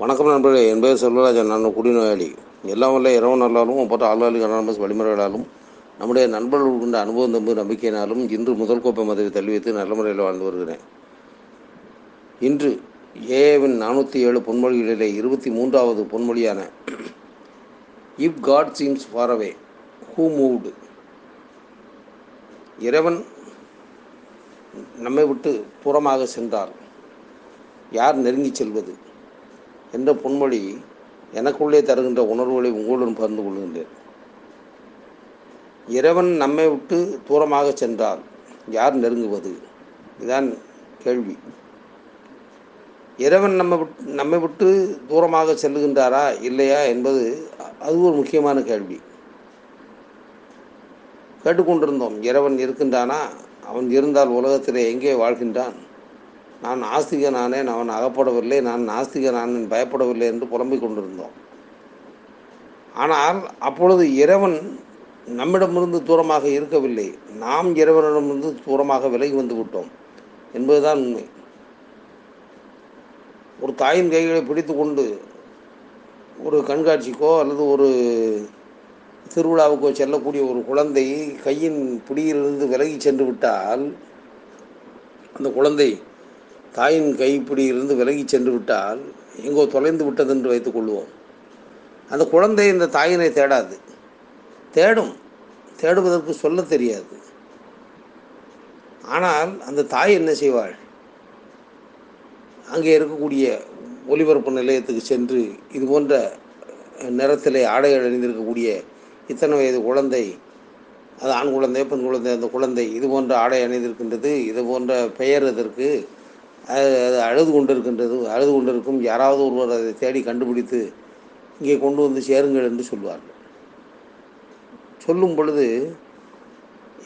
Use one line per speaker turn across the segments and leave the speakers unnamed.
வணக்கம் நண்பர்களே. என் பேர் செல்வராஜன். நான் குடிநோயாளி எல்லாம் வல்ல இரவு நல்லாலும் ஒப்பற்ற ஆளாளி அனானமஸ் வழிமுறைகளாலும் நம்முடைய நண்பர்கள் கொண்ட அனுபவம் தம்பு நம்பிக்கையினாலும் இன்று முதல் கோப்பை மதத்தை தள்ளி வைத்து நல்ல முறையில் வாழ்ந்து வருகிறேன். இன்று ஏஏவின் நானூற்றி ஏழு பொன்மொழிகளிலே இருபத்தி மூன்றாவது பொன்மொழியான if God seems far away who moved இறைவன் நம்மை விட்டு புறமாக சென்றால் யார் நெருங்கிச் செல்வது? என்ற பொன்மொழி எனக்குள்ளே தருகின்ற உணர்வுகளை உங்களுடன் பகிர்ந்து கொள்கின்றேன். இறைவன் நம்மை விட்டு தூரமாக சென்றால் யார் நெருங்குவது? இதுதான் கேள்வி. இறைவன் நம்ம விட் நம்மை விட்டு தூரமாக செல்லுகின்றாரா இல்லையா என்பது அது ஒரு முக்கியமான கேள்வி. கேட்டுக்கொண்டிருந்தோம் இறைவன் இருக்கின்றானா? அவன் இருந்தால் உலகத்திலே எங்கே வாழ்கின்றான்? நான் நாஸ்திகனானேன் அவன் அகப்படவில்லை நான் நாஸ்திகனானேன் பயப்படவில்லை என்று புலம்பிக் கொண்டிருந்தோம். ஆனால் அப்பொழுது இறைவன் நம்மிடமிருந்து தூரமாக இருக்கவில்லை. நாம் இறைவனிடமிருந்து தூரமாக விலகி வந்து விட்டோம் என்பதுதான் உண்மை. ஒரு தாயின் கைகளை பிடித்து கொண்டு ஒரு கண்காட்சிக்கோ அல்லது ஒரு திருவிழாவுக்கோ செல்லக்கூடிய ஒரு குழந்தை கையின் பிடியிலிருந்து விலகி சென்று விட்டால் அந்த குழந்தை தாயின் கைப்பிடியிலிருந்து விலகி சென்று விட்டால் எங்கோ தொலைந்து விட்டது என்று வைத்துக் கொள்வோம். அந்த குழந்தை இந்த தாயினை தேடாது. தேடும். தேடுவதற்கு சொல்ல தெரியாது. ஆனால் அந்த தாய் என்ன செய்வாள்? அங்கே இருக்கக்கூடிய ஒலிபரப்பு நிலையத்துக்கு சென்று இது போன்ற நிறத்திலே ஆடைகள் அணிந்திருக்கக்கூடிய இத்தனை வயது குழந்தை அது ஆண் குழந்தை பெண் குழந்தை அந்த குழந்தை இது போன்ற ஆடை அணிந்திருக்கின்றது இது போன்ற பெயர் இதற்கு அது அது அழுது கொண்டிருக்கின்றது. அழுது கொண்டிருக்கும் யாராவது ஒருவர் அதை தேடி கண்டுபிடித்து இங்கே கொண்டு வந்து சேருங்கள் என்று சொல்வார்கள். சொல்லும் பொழுது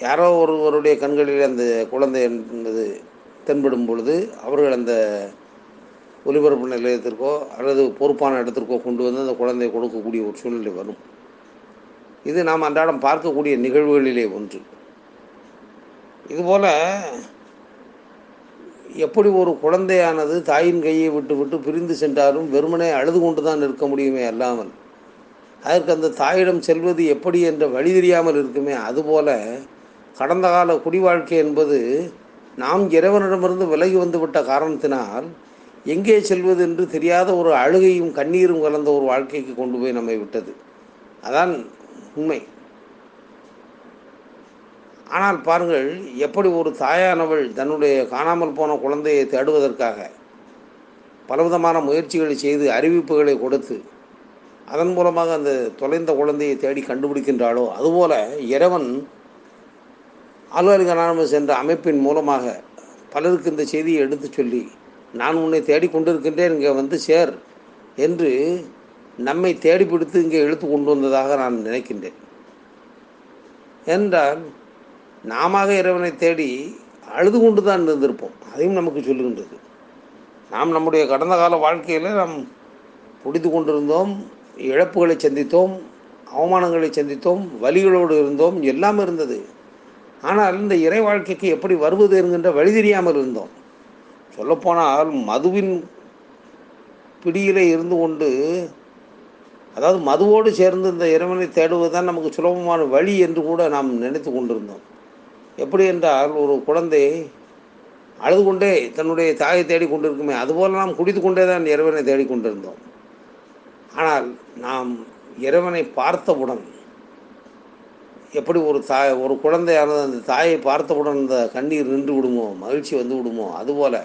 யாரோ ஒருவருடைய கண்களில் அந்த குழந்தை என்பது தென்படும் பொழுது அவர்கள் அந்த ஒலிபரப்பு நிலையத்திற்கோ அல்லது பொறுப்பான இடத்திற்கோ கொண்டு வந்து அந்த குழந்தையை கொடுக்கக்கூடிய ஒரு சூழ்நிலை வரும். இது நாம் அன்றாடம் பார்க்கக்கூடிய நிகழ்வுகளிலே ஒன்று. இதுபோல் எப்படி ஒரு குழந்தையானது தாயின் கையை விட்டு விட்டு பிரிந்து சென்றாலும் வெறுமனே அழுது கொண்டு தான் இருக்க முடியுமே அல்லாமல். அதற்கு அந்த தாயிடம் செல்வது எப்படி என்ற வழி தெரியாமல் இருக்குமே. அதுபோல கடந்த கால குடி வாழ்க்கை என்பது நாம் இறைவனிடமிருந்து விலகி வந்துவிட்ட காரணத்தினால் எங்கே செல்வது என்று தெரியாத ஒரு அழுகையும் கண்ணீரும் கலந்த ஒரு வாழ்க்கைக்கு கொண்டு போய் நம்மை விட்டது. அதான் உண்மை. ஆனால் பாருங்கள் எப்படி ஒரு தாயானவள் தன்னுடைய காணாமல் போன குழந்தையை தேடுவதற்காக பலவிதமான முயற்சிகளை செய்து அறிவிப்புகளை கொடுத்து அதன் மூலமாக அந்த தொலைந்த குழந்தையை தேடி கண்டுபிடிக்கின்றாளோ அதுபோல இறைவன் அலுவலக அனானமஸ் என்ற அமைப்பின் மூலமாக பலருக்கு இந்த செய்தியை எடுத்து சொல்லி நான் உன்னை தேடிக்கொண்டிருக்கின்றேன் இங்கே வந்து சேர் என்று நம்மை தேடி பிடித்து இங்கே இழுத்து கொண்டு வந்ததாக நான் நினைக்கின்றேன். என்றால் நாம இறைவனை தேடி அழுது கொண்டு தான் இருந்திருப்போம். அதையும் நமக்கு சொல்லுகின்றது. நாம் நம்முடைய கடந்த கால வாழ்க்கையில் நாம் புடித்து கொண்டிருந்தோம் இழப்புகளை சந்தித்தோம் அவமானங்களை சந்தித்தோம் வலிகளோடு இருந்தோம் எல்லாம் இருந்தது. ஆனால் இந்த இறை வாழ்க்கைக்கு எப்படி வருவது என்கின்ற வழி தெரியாமல் இருந்தோம். சொல்லப்போனால் மதுவின் பிடியிலே இருந்து கொண்டு அதாவது மதுவோடு சேர்ந்து இந்த இறைவனை தேடுவது தான் நமக்கு சுலபமான வழி என்று கூட நாம் நினைத்து கொண்டிருந்தோம். எப்படி என்றால் ஒரு குழந்தை அழுது கொண்டே தன்னுடைய தாயை தேடிக்கொண்டிருக்குமே அதுபோல் நாம் குடித்து கொண்டே தான் இறைவனை தேடிக்கொண்டிருந்தோம் ஆனால் நாம் இறைவனை பார்த்தவுடன் எப்படி ஒரு தாய் ஒரு குழந்தையானது அந்த தாயை பார்த்தவுடன் அந்த கண்ணீர் நின்று விடுமோ மகிழ்ச்சி வந்து விடுமோ அதுபோல்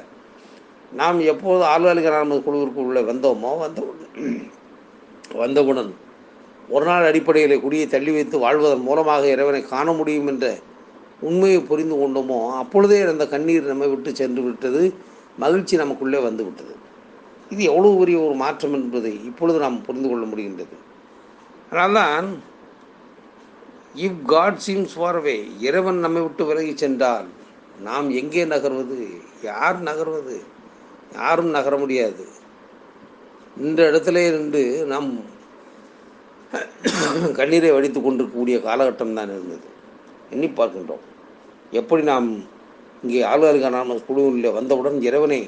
நாம் எப்போது ஆழ்வாளிக நாம குழுவிற்கு உள்ளே வந்தோமோ வந்தவுடன் வந்தவுடன் ஒரு நாள் அடிப்படையில் குடியை தள்ளி வைத்து வாழ்வதன் மூலமாக இறைவனை காண முடியும் என்ற உண்மையை புரிந்து கொண்டோமோ அப்பொழுதே அந்த கண்ணீர் நம்மை விட்டு சென்று விட்டது மகிழ்ச்சி நமக்குள்ளே வந்து விட்டது. இது எவ்வளோ பெரிய ஒரு மாற்றம் என்பதை இப்பொழுது நாம் புரிந்து கொள்ள முடிகின்றது. அதனால்தான் இஃப் காட் சீம்ஸ் ஃபார்வே இறைவன் நம்மை விட்டு விலகி சென்றால் நாம் எங்கே நகர்வது யார் நகர்வது யாரும் நகர முடியாது. இந்த இடத்துல நின்று நாம் கண்ணீரை வடித்து கொண்டிருக்கக்கூடிய காலகட்டம் தான் இருந்தது. எண்ணி பார்க்கின்றோம். எப்படி நாம் இங்கே ஆளுநர்கள் நாம் குழுவில் வந்தவுடன் இறைவனை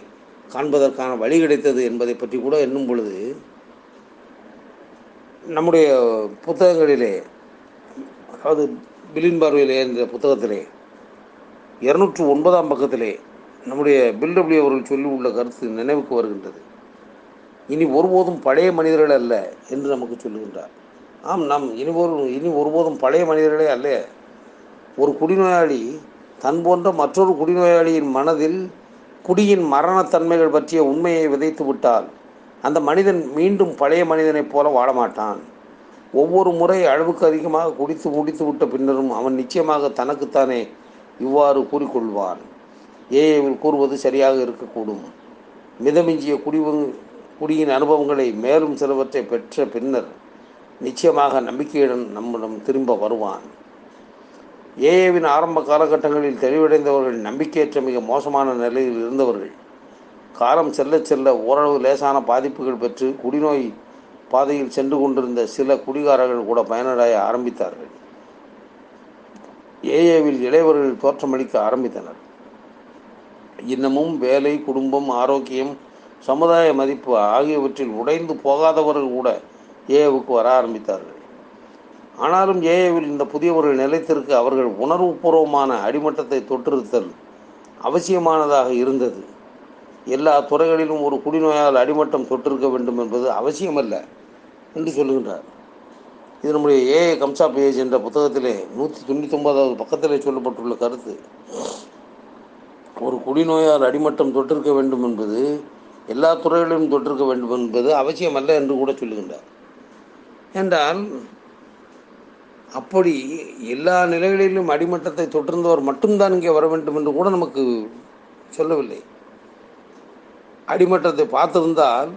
காண்பதற்கான வழி கிடைத்தது என்பதை பற்றி கூட எண்ணும் பொழுது நம்முடைய புத்தகங்களிலே அதாவது பிலின் பார்வையிலே என்ற புத்தகத்திலே இருநூற்று ஒன்பதாம் பக்கத்திலே நம்முடைய பில்டபிள்யூ அவர்கள் சொல்லி உள்ள கருத்து நினைவுக்கு வருகின்றது. இனி ஒருபோதும் பழைய மனிதர்கள் அல்ல என்று நமக்கு சொல்லுகின்றார். ஆம் நாம் இனி ஒரு இனி ஒருபோதும் பழைய மனிதர்களே அல்ல. ஒரு குடிநோயாளி தன் போன்ற மற்றொரு குடிநோயாளியின் மனதில் குடியின் மரணத்தன்மைகள் பற்றிய உண்மையை விதைத்து விட்டால் அந்த மனிதன் மீண்டும் பழைய மனிதனைப் போல வாழமாட்டான். ஒவ்வொரு முறை அளவுக்கு அதிகமாக குடித்து முடித்து விட்ட பின்னரும் அவன் நிச்சயமாக தனக்குத்தானே இவ்வாறு கூறிக்கொள்வான். ஏஏவில் கூறுவது சரியாக இருக்கக்கூடும். மிதமிஞ்சிய குடிவு குடியின் அனுபவங்களை மேலும் சிலவற்றை பெற்ற பின்னர் நிச்சயமாக நம்பிக்கையுடன் நம்மிடம் திரும்ப வருவான். ஏஏவின் ஆரம்ப காலகட்டங்களில் தெளிவடைந்தவர்கள் நம்பிக்கையற்ற மிக மோசமான நிலையில் இருந்தவர்கள். காலம் செல்ல செல்ல ஓரளவு லேசான பாதிப்புகள் பெற்று குடிநோய் பாதையில் சென்று கொண்டிருந்த சில குடிகாரர்கள் கூட பயனடைய ஆரம்பித்தார்கள். ஏஏவில் இளையவர்கள் தோற்றமளிக்க ஆரம்பித்தனர். இன்னமும் வேலை குடும்பம் ஆரோக்கியம் சமுதாய மதிப்பு ஆகியவற்றில் உடைந்து போகாதவர்கள் கூட ஏஏவுக்கு வர ஆரம்பித்தார்கள். ஆனாலும் ஏஏவில் இந்த புதியவர்கள் நிலைத்திற்கு அவர்கள் உணர்வுபூர்வமான அடிமட்டத்தை தொற்றுத்தல் அவசியமானதாக இருந்தது. எல்லா துறைகளிலும் ஒரு குடிநோயால் அடிமட்டம் தொற்றிருக்க வேண்டும் என்பது அவசியமல்ல என்று சொல்லுகின்றார். இது நம்முடைய ஏ. கம்சா பேஜ் என்ற புத்தகத்திலே நூற்றி தொண்ணூற்றி ஒன்பதாவது பக்கத்திலே சொல்லப்பட்டுள்ள கருத்து. ஒரு குடிநோயால் அடிமட்டம் தொற்றிருக்க வேண்டும் என்பது எல்லா துறைகளிலும் தொற்றிருக்க வேண்டும் என்பது அவசியமல்ல என்று கூட சொல்லுகின்றார். என்றால் அப்படி எல்லா நிலைகளிலும் அடிமட்டத்தை தொற்றிருந்தவர் மட்டும்தான் இங்கே வர வேண்டும் என்று கூட நமக்கு சொல்லவில்லை. அடிமட்டத்தை பார்த்திருந்தால்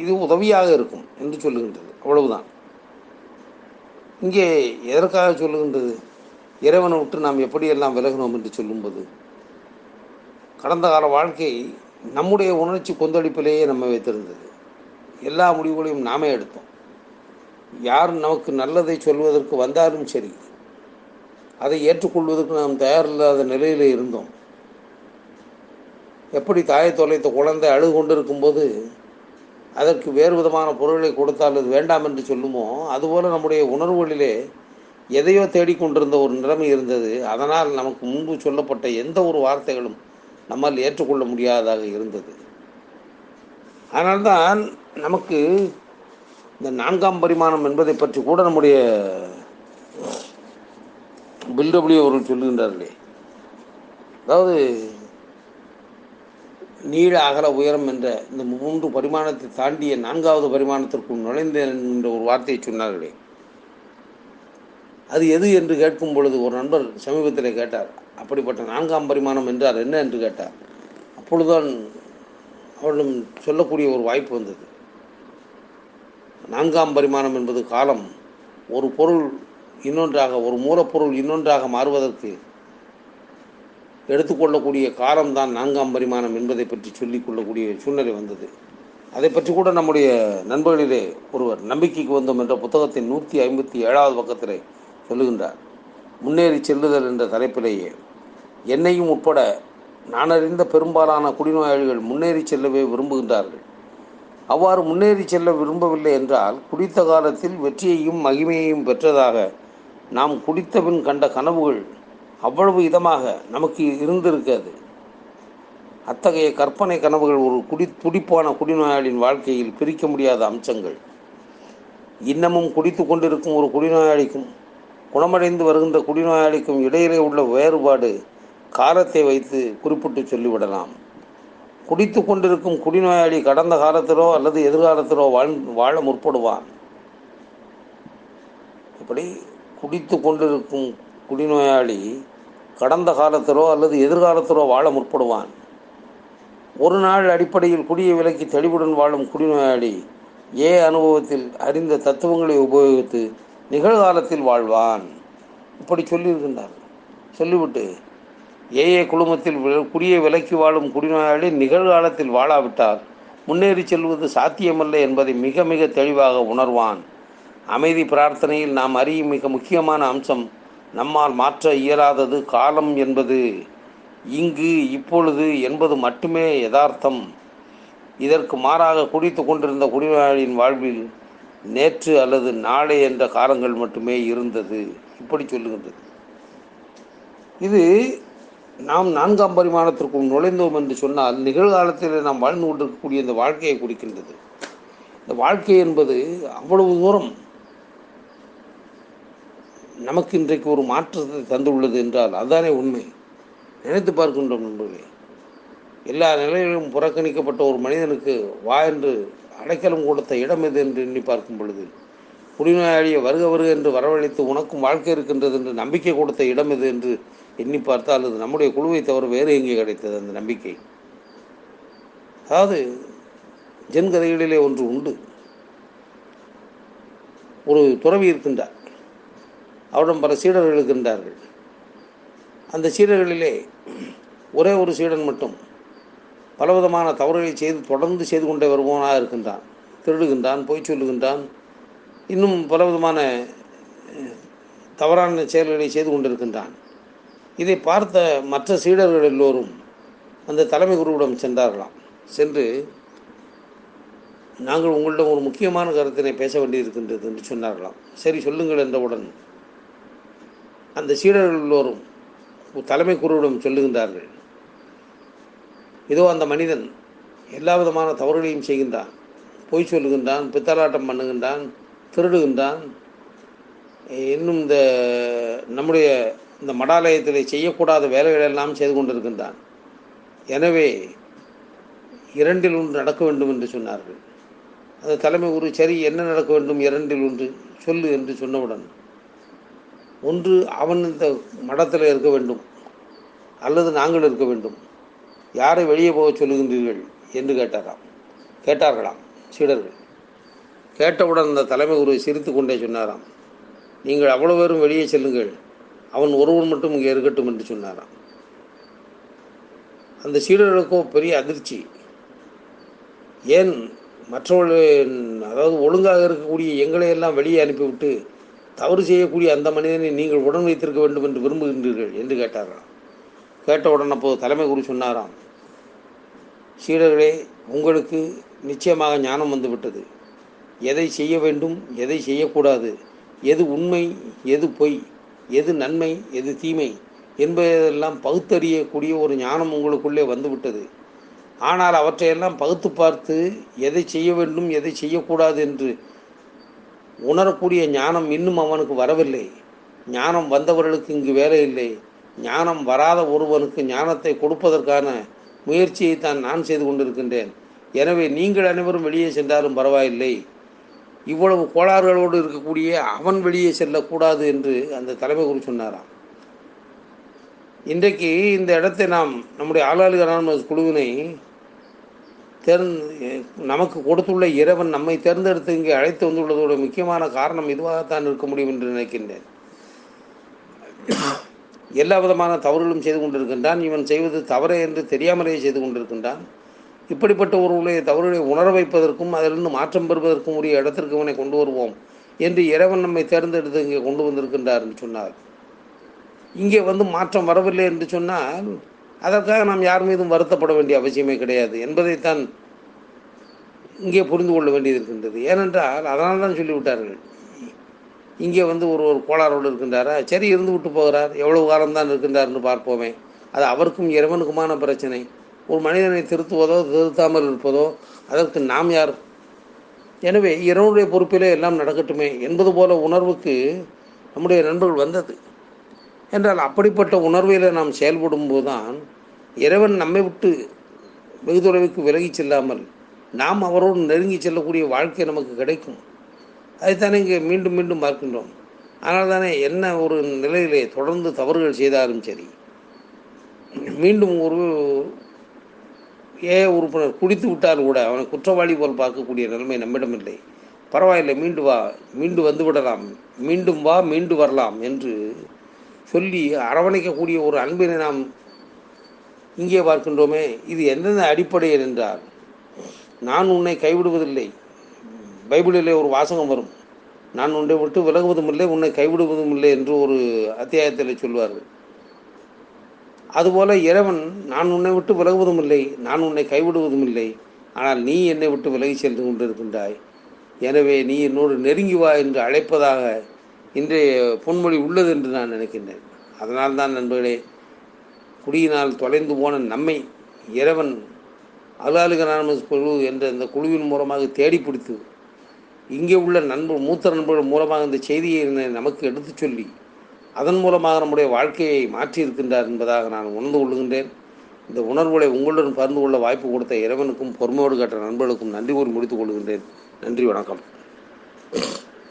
இது உதவியாக இருக்கும் என்று சொல்லுகின்றது. அவ்வளவுதான். இங்கே எதற்காக சொல்லுகின்றது? இறைவனை விட்டு நாம் எப்படியெல்லாம் விலகினோம் என்று சொல்லும்போது கடந்த கால வாழ்க்கை நம்முடைய உணர்ச்சி கொந்தளிப்பிலேயே நம்ம வைத்திருந்தது. எல்லா முடிவுகளையும் நாமே எடுத்தோம். யார் நமக்கு நல்லதை சொல்வதற்கு வந்தாலும் சரி அதை ஏற்றுக்கொள்வதற்கு நாம் தயாரில்லாத நிலையில் இருந்தோம். எப்படி தாயை தொலைத்த குழந்தை அழுது கொண்டிருக்கும்போது அதற்கு வேறு விதமான பொருள்களை கொடுத்தால் அது வேண்டாம் என்று சொல்லுமோ அதுபோல் நம்முடைய உணர்வுகளிலே எதையோ தேடிக்கொண்டிருந்த ஒரு நிலைமை இருந்தது. அதனால் நமக்கு முன்பு சொல்லப்பட்ட எந்த ஒரு வார்த்தைகளும் நம்மால் ஏற்றுக்கொள்ள முடியாததாக இருந்தது. அதனால்தான் நமக்கு இந்த நான்காம் பரிமாணம் என்பதை பற்றி கூட நம்முடைய பில்டபிள்யூ அவர்கள் சொல்லுகின்றார்களே. அதாவது நீள அகல உயரம் என்ற இந்த மூன்று பரிமாணத்தை தாண்டிய நான்காவது பரிமாணத்திற்குள் நுழைந்தேன் என்ற ஒரு வார்த்தையை சொன்னார்களே. அது எது என்று கேட்கும் பொழுது ஒரு நண்பர் சமீபத்தில் கேட்டார் அப்படிப்பட்ட நான்காம் பரிமாணம் என்றார் என்ன? என்று கேட்டார். அப்பொழுதுதான் அவரிடம் சொல்லக்கூடிய ஒரு வாய்ப்பு வந்தது. நான்காம் பரிமாணம் என்பது காலம். ஒரு பொருள் இன்னொன்றாக ஒரு மூலப்பொருள் இன்னொன்றாக மாறுவதற்கு எடுத்துக்கொள்ளக்கூடிய காலம்தான் நான்காம் பரிமாணம் என்பதை பற்றி சொல்லிக் கொள்ளக்கூடிய சூழ்நிலை வந்தது. அதை பற்றி கூட நம்முடைய நண்பர்களிலே ஒருவர் நம்பிக்கைக்கு வந்தோம் என்ற புத்தகத்தின் நூற்றி ஐம்பத்தி ஏழாவது பக்கத்திலே சொல்லுகின்றார். முன்னேறி செல்லுதல் என்ற தலைப்பிலேயே என்னையும் உட்பட நான் அறிந்த பெரும்பாலான குடிநோயாளிகள் முன்னேறி செல்லவே விரும்புகின்றார்கள். அவ்வாறு முன்னேறி செல்ல விரும்பவில்லை என்றால் குடித்த காலத்தில் வெற்றியையும் மகிமையையும் பெற்றதாக நாம் குடித்தபின் கண்ட கனவுகள் அவ்வளவு இதமாக நமக்கு இருந்திருக்காது. அத்தகைய கற்பனை கனவுகள் ஒரு குடி துடிப்பான குடிநோயாளியின் வாழ்க்கையில் பிரிக்க முடியாத அம்சங்கள். இன்னமும் குடித்து கொண்டிருக்கும் ஒரு குடிநோயாளிக்கும் குணமடைந்து வருகின்ற குடிநோயாளிக்கும் இடையிலே உள்ள வேறுபாடு காலத்தை வைத்து குறிப்பிட்டு சொல்லிவிடலாம். குடித்து கொண்டிருக்கும் குடிநோயாளி கடந்த காலத்திலோ அல்லது எதிர்காலத்திலோ வாழ் வாழ முற்படுவான். இப்படி குடித்து கொண்டிருக்கும் குடிநோயாளி கடந்த காலத்திலோ அல்லது எதிர்காலத்திலோ வாழ முற்படுவான். ஒரு நாள் அடிப்படையில் குடிய விலக்கி தெளிவுடன் வாழும் குடிநோயாளி ஏ அனுபவத்தில் அறிந்த தத்துவங்களை உபயோகித்து நிகழ்காலத்தில் வாழ்வான். இப்படி சொல்லியிருக்கின்றார் சொல்லிவிட்டு ஏஏ குழுமத்தில் குடியை விலக்கி வாழும் குடிநோயாளி நிகழ்காலத்தில் வாழாவிட்டால் முன்னேறி செல்வது சாத்தியமல்ல என்பதை மிக மிக தெளிவாக உணர்வான். அமைதி பிரார்த்தனையில் நாம் அறியும் மிக முக்கியமான அம்சம் நம்மால் மாற்ற இயலாதது காலம் என்பது. இங்கு இப்பொழுது என்பது மட்டுமே யதார்த்தம். இதற்கு மாறாக குடித்து கொண்டிருந்த குடிநோயாளியின் வாழ்வில் நேற்று அல்லது நாளை என்ற காலங்கள் மட்டுமே இருந்தது. இப்படி சொல்லுகின்றது. இது நாம் நான்காம் பரிமாணத்திற்குள் நுழைந்தோம் என்று சொன்னால் நிகழ்காலத்தில் நாம் வாழ்ந்து கொண்டிருக்கக்கூடிய இந்த வாழ்க்கையை குறிக்கின்றது. இந்த வாழ்க்கை என்பது அவ்வளவு தூரம் நமக்கு இன்றைக்கு ஒரு மாற்றத்தை தந்துள்ளது என்றால் அதுதானே உண்மை. நினைத்து பார்க்கின்றோம் நண்பர்களே. எல்லா நிலைகளிலும் புறக்கணிக்கப்பட்ட ஒரு மனிதனுக்கு வா என்று அடைக்கலம் கொடுத்த இடம் எது என்று எண்ணி பார்க்கும் பொழுது குடிநோயாளியை வருக வருக என்று வரவழைத்து உனக்கும் வாழ்க்கை இருக்கின்றது என்று நம்பிக்கை கொடுத்த இடம் எது என்று எண்ணி பார்த்தால் அது நம்முடைய குழுவை தவிர வேறு எங்கே கிடைத்தது அந்த நம்பிக்கை? அதாவது ஜென்கதைகளிலே ஒன்று உண்டு. ஒரு துறவி இருக்கின்றார். அவரிடம் பல சீடர்கள் இருக்கின்றார்கள். அந்த சீடர்களிலே ஒரே ஒரு சீடன் மட்டும் பலவிதமான தவறுகளை செய்து தொடர்ந்து செய்து கொண்டே வருபவனாக இருக்கின்றான். திருடுகின்றான் பொய் சொல்லுகின்றான். இன்னும் பலவிதமான தவறான செயல்களை செய்து கொண்டிருக்கின்றான். இதை பார்த்த மற்ற சீடர்கள் எல்லோரும் அந்த தலைமை குருவிடம் சென்றார்களாம். சென்று நாங்கள் உங்களிடம் ஒரு முக்கியமான கருத்தினை பேச வேண்டியிருக்கின்றது என்று சொன்னார்களாம். சரி சொல்லுங்கள் என்றவுடன் அந்த சீடர்கள் எல்லோரும் தலைமை குருவிடம் சொல்லுகின்றார்கள். இதோ அந்த மனிதன் எல்லா விதமான தவறுகளையும் செய்கின்றான். பொய் சொல்லுகின்றான் பித்தலாட்டம் பண்ணுகின்றான் திருடுகின்றான். இன்னும் இந்த நம்முடைய இந்த மடாலயத்தில் செய்யக்கூடாத வேலைகள் எல்லாம் செய்து கொண்டிருக்கின்றான். எனவே இரண்டில் ஒன்று நடக்க வேண்டும் என்று சொன்னார்கள். அந்த தலைமை குரு சரி என்ன நடக்க வேண்டும்? இரண்டில் ஒன்று சொல்லு என்று சொன்னவுடன் ஒன்று அவன் இந்த மடத்தில் இருக்க வேண்டும் அல்லது நாங்கள் இருக்க வேண்டும். யாரை வெளியே போக சொல்லுகின்றீர்கள்? என்று கேட்டாராம். கேட்டார்களாம் சீடர்கள். கேட்டவுடன் அந்த தலைமை குரு சிரித்து கொண்டே சொன்னாராம். நீங்கள் அவ்வளோ பேரும் வெளியே செல்லுங்கள். அவன் ஒருவன் மட்டும் இங்கே இருக்கட்டும் என்று சொன்னாராம். அந்த சீடர்களுக்கோ பெரிய அதிர்ச்சி. ஏன் மற்றவர்கள் அதாவது ஒழுங்காக இருக்கக்கூடிய எங்களை எல்லாம் வெளியே அனுப்பிவிட்டு தவறு செய்யக்கூடிய அந்த மனிதனை நீங்கள் உடன் வைத்திருக்க வேண்டும் என்று விரும்புகின்றீர்கள் என்று கேட்டாராம். கேட்ட உடனே அப்போது தலைமை குரு சொன்னாராம் சீடர்களே உங்களுக்கு நிச்சயமாக ஞானம் வந்துவிட்டது. எதை செய்ய வேண்டும் எதை செய்யக்கூடாது எது உண்மை எது பொய் எது நன்மை எது தீமை என்பதெல்லாம் பகுத்தறியக்கூடிய ஒரு ஞானம் உங்களுக்குள்ளே வந்துவிட்டது. ஆனால் அவற்றையெல்லாம் பகுத்து பார்த்து எதை செய்ய வேண்டும் எதை செய்யக்கூடாது என்று உணரக்கூடிய ஞானம் இன்னும் அவனுக்கு வரவில்லை. ஞானம் வந்தவர்களுக்கு இங்கு வேலை இல்லை. ஞானம் வராத ஒருவனுக்கு ஞானத்தை கொடுப்பதற்கான முயற்சியை தான் நான் செய்து கொண்டிருக்கின்றேன். எனவே நீங்கள் அனைவரும் வெளியே சென்றாலும் பரவாயில்லை. இவ்வளவு கோளாறுகளோடு இருக்கக்கூடிய அவன் வெளியே செல்லக்கூடாது என்று அந்த தலைமை குரு சொன்னாராம். இன்றைக்கு இந்த இடத்தை நாம் நம்முடைய ஆளாளுகளான அனானமஸ் குழுவினை தேர்ந் நமக்கு கொடுத்துள்ள இறைவன் நம்மை தேர்ந்தெடுத்து இங்கே அழைத்து வந்துள்ளதோட முக்கியமான காரணம் இதுவாகத்தான் இருக்க முடியும் என்று நினைக்கின்றேன். எல்லா விதமான தவறுகளும் செய்து கொண்டிருக்கின்றான். இவன் செய்வது தவறே என்று தெரியாமலே செய்து கொண்டிருக்கின்றான். இப்படிப்பட்ட ஒருவருடைய தவறுகளை உணர வைப்பதற்கும் அதிலிருந்து மாற்றம் பெறுவதற்கும் உரிய இடத்திற்கு அவனை கொண்டு வருவோம் என்று இறைவன் நம்மை தேர்ந்தெடுத்து இங்கே கொண்டு வந்திருக்கின்றார் என்று சொன்னார் இங்கே வந்து மாற்றம் வரவில்லை என்று சொன்னால் அதற்காக நாம் யார் மீதும் வருத்தப்பட வேண்டிய அவசியமே கிடையாது என்பதைத்தான் இங்கே புரிந்து கொள்ள வேண்டியது இருக்கின்றது. ஏனென்றால் அதனால் தான் சொல்லிவிட்டார்கள். இங்கே வந்து ஒரு ஒரு கோளாரோடு இருக்கின்றாரா? சரி இருந்து விட்டு போகிறார். எவ்வளவு காலம்தான் இருக்கின்றார்னு பார்ப்போமே. அது அவருக்கும் இறைவனுக்குமான பிரச்சனை. ஒரு மனிதனை திருத்துவதோ திருத்தாமல் இருப்பதோ அதற்கு நாம் யார்? எனவே இறைவனுடைய பொறுப்பிலே எல்லாம் நடக்கட்டுமே என்பது போல உணர்வுக்கு நம்முடைய நண்பர்கள் வந்தது. என்றால் அப்படிப்பட்ட உணர்வில் நாம் செயல்படும் போதுதான் இறைவன் நம்மை விட்டு வெகு தொலைவுக்கு விலகி செல்லாமல் நாம் அவரோடு நெருங்கி செல்லக்கூடிய வாழ்க்கை நமக்கு கிடைக்கும். அதைத்தானே இங்கே மீண்டும் மீண்டும் பார்க்கின்றோம். ஆனால் தானே என்ன ஒரு நிலையிலே தொடர்ந்து தவறுகள் செய்தாலும் சரி மீண்டும் ஒரு ஏ உறுப்பினர் குடித்து விட்டால் கூட அவனை குற்றவாளி போல் பார்க்கக்கூடிய நிலைமை நம்மிடம் இல்லை பரவாயில்லை மீண்டு வா மீண்டு வந்து விடலாம். மீண்டும் வா மீண்டு வரலாம் என்று சொல்லி அரவணைக்கக்கூடிய ஒரு அன்பினை நாம் இங்கே பார்க்கின்றோமே. இது எந்தெந்த அடிப்படையில் என்றால் நான் உன்னை கைவிடுவதில்லை. பைபிளிலே ஒரு வாசகம் வரும். நான் உன்னை விட்டு விலகுவதும் இல்லை உன்னை கைவிடுவதும் இல்லை என்று ஒரு அத்தியாயத்தில் சொல்வார்கள். அதுபோல இறைவன் நான் உன்னை விட்டு விலகுவதும் இல்லை நான் உன்னை கைவிடுவதும் இல்லை. ஆனால் நீ என்னை விட்டு விலகி சென்று கொண்டிருக்கின்றாய். எனவே நீ என்னோடு நெருங்கி வா என்று அழைப்பதாக இன்றைய பொன்மொழி உள்ளது என்று நான் நினைக்கின்றேன். அதனால்தான் நண்பர்களே குடியினால் தொலைந்து போன நம்மை இறைவன் அலுவலக அனானமஸ் குழு என்ற இந்த குழுவின் மூலமாக தேடி பிடித்து இங்கே உள்ள நண்பர் மூத்த நண்பர்கள் மூலமாக இந்த செய்தியை நமக்கு எடுத்துச் சொல்லி அதன் மூலமாக நம்முடைய வாழ்க்கையை மாற்றியிருக்கின்றார் என்பதாக நான் உணர்ந்து கொள்கின்றேன். இந்த உணர்வுகளை உங்களுடன் பகிர்ந்து கொள்ள வாய்ப்பு கொடுத்த இறைவனுக்கும் பொறுமையோடு கற்ற நண்பர்களுக்கும் நன்றி கூறி முடித்துக் கொள்கின்றேன். நன்றி வணக்கம்.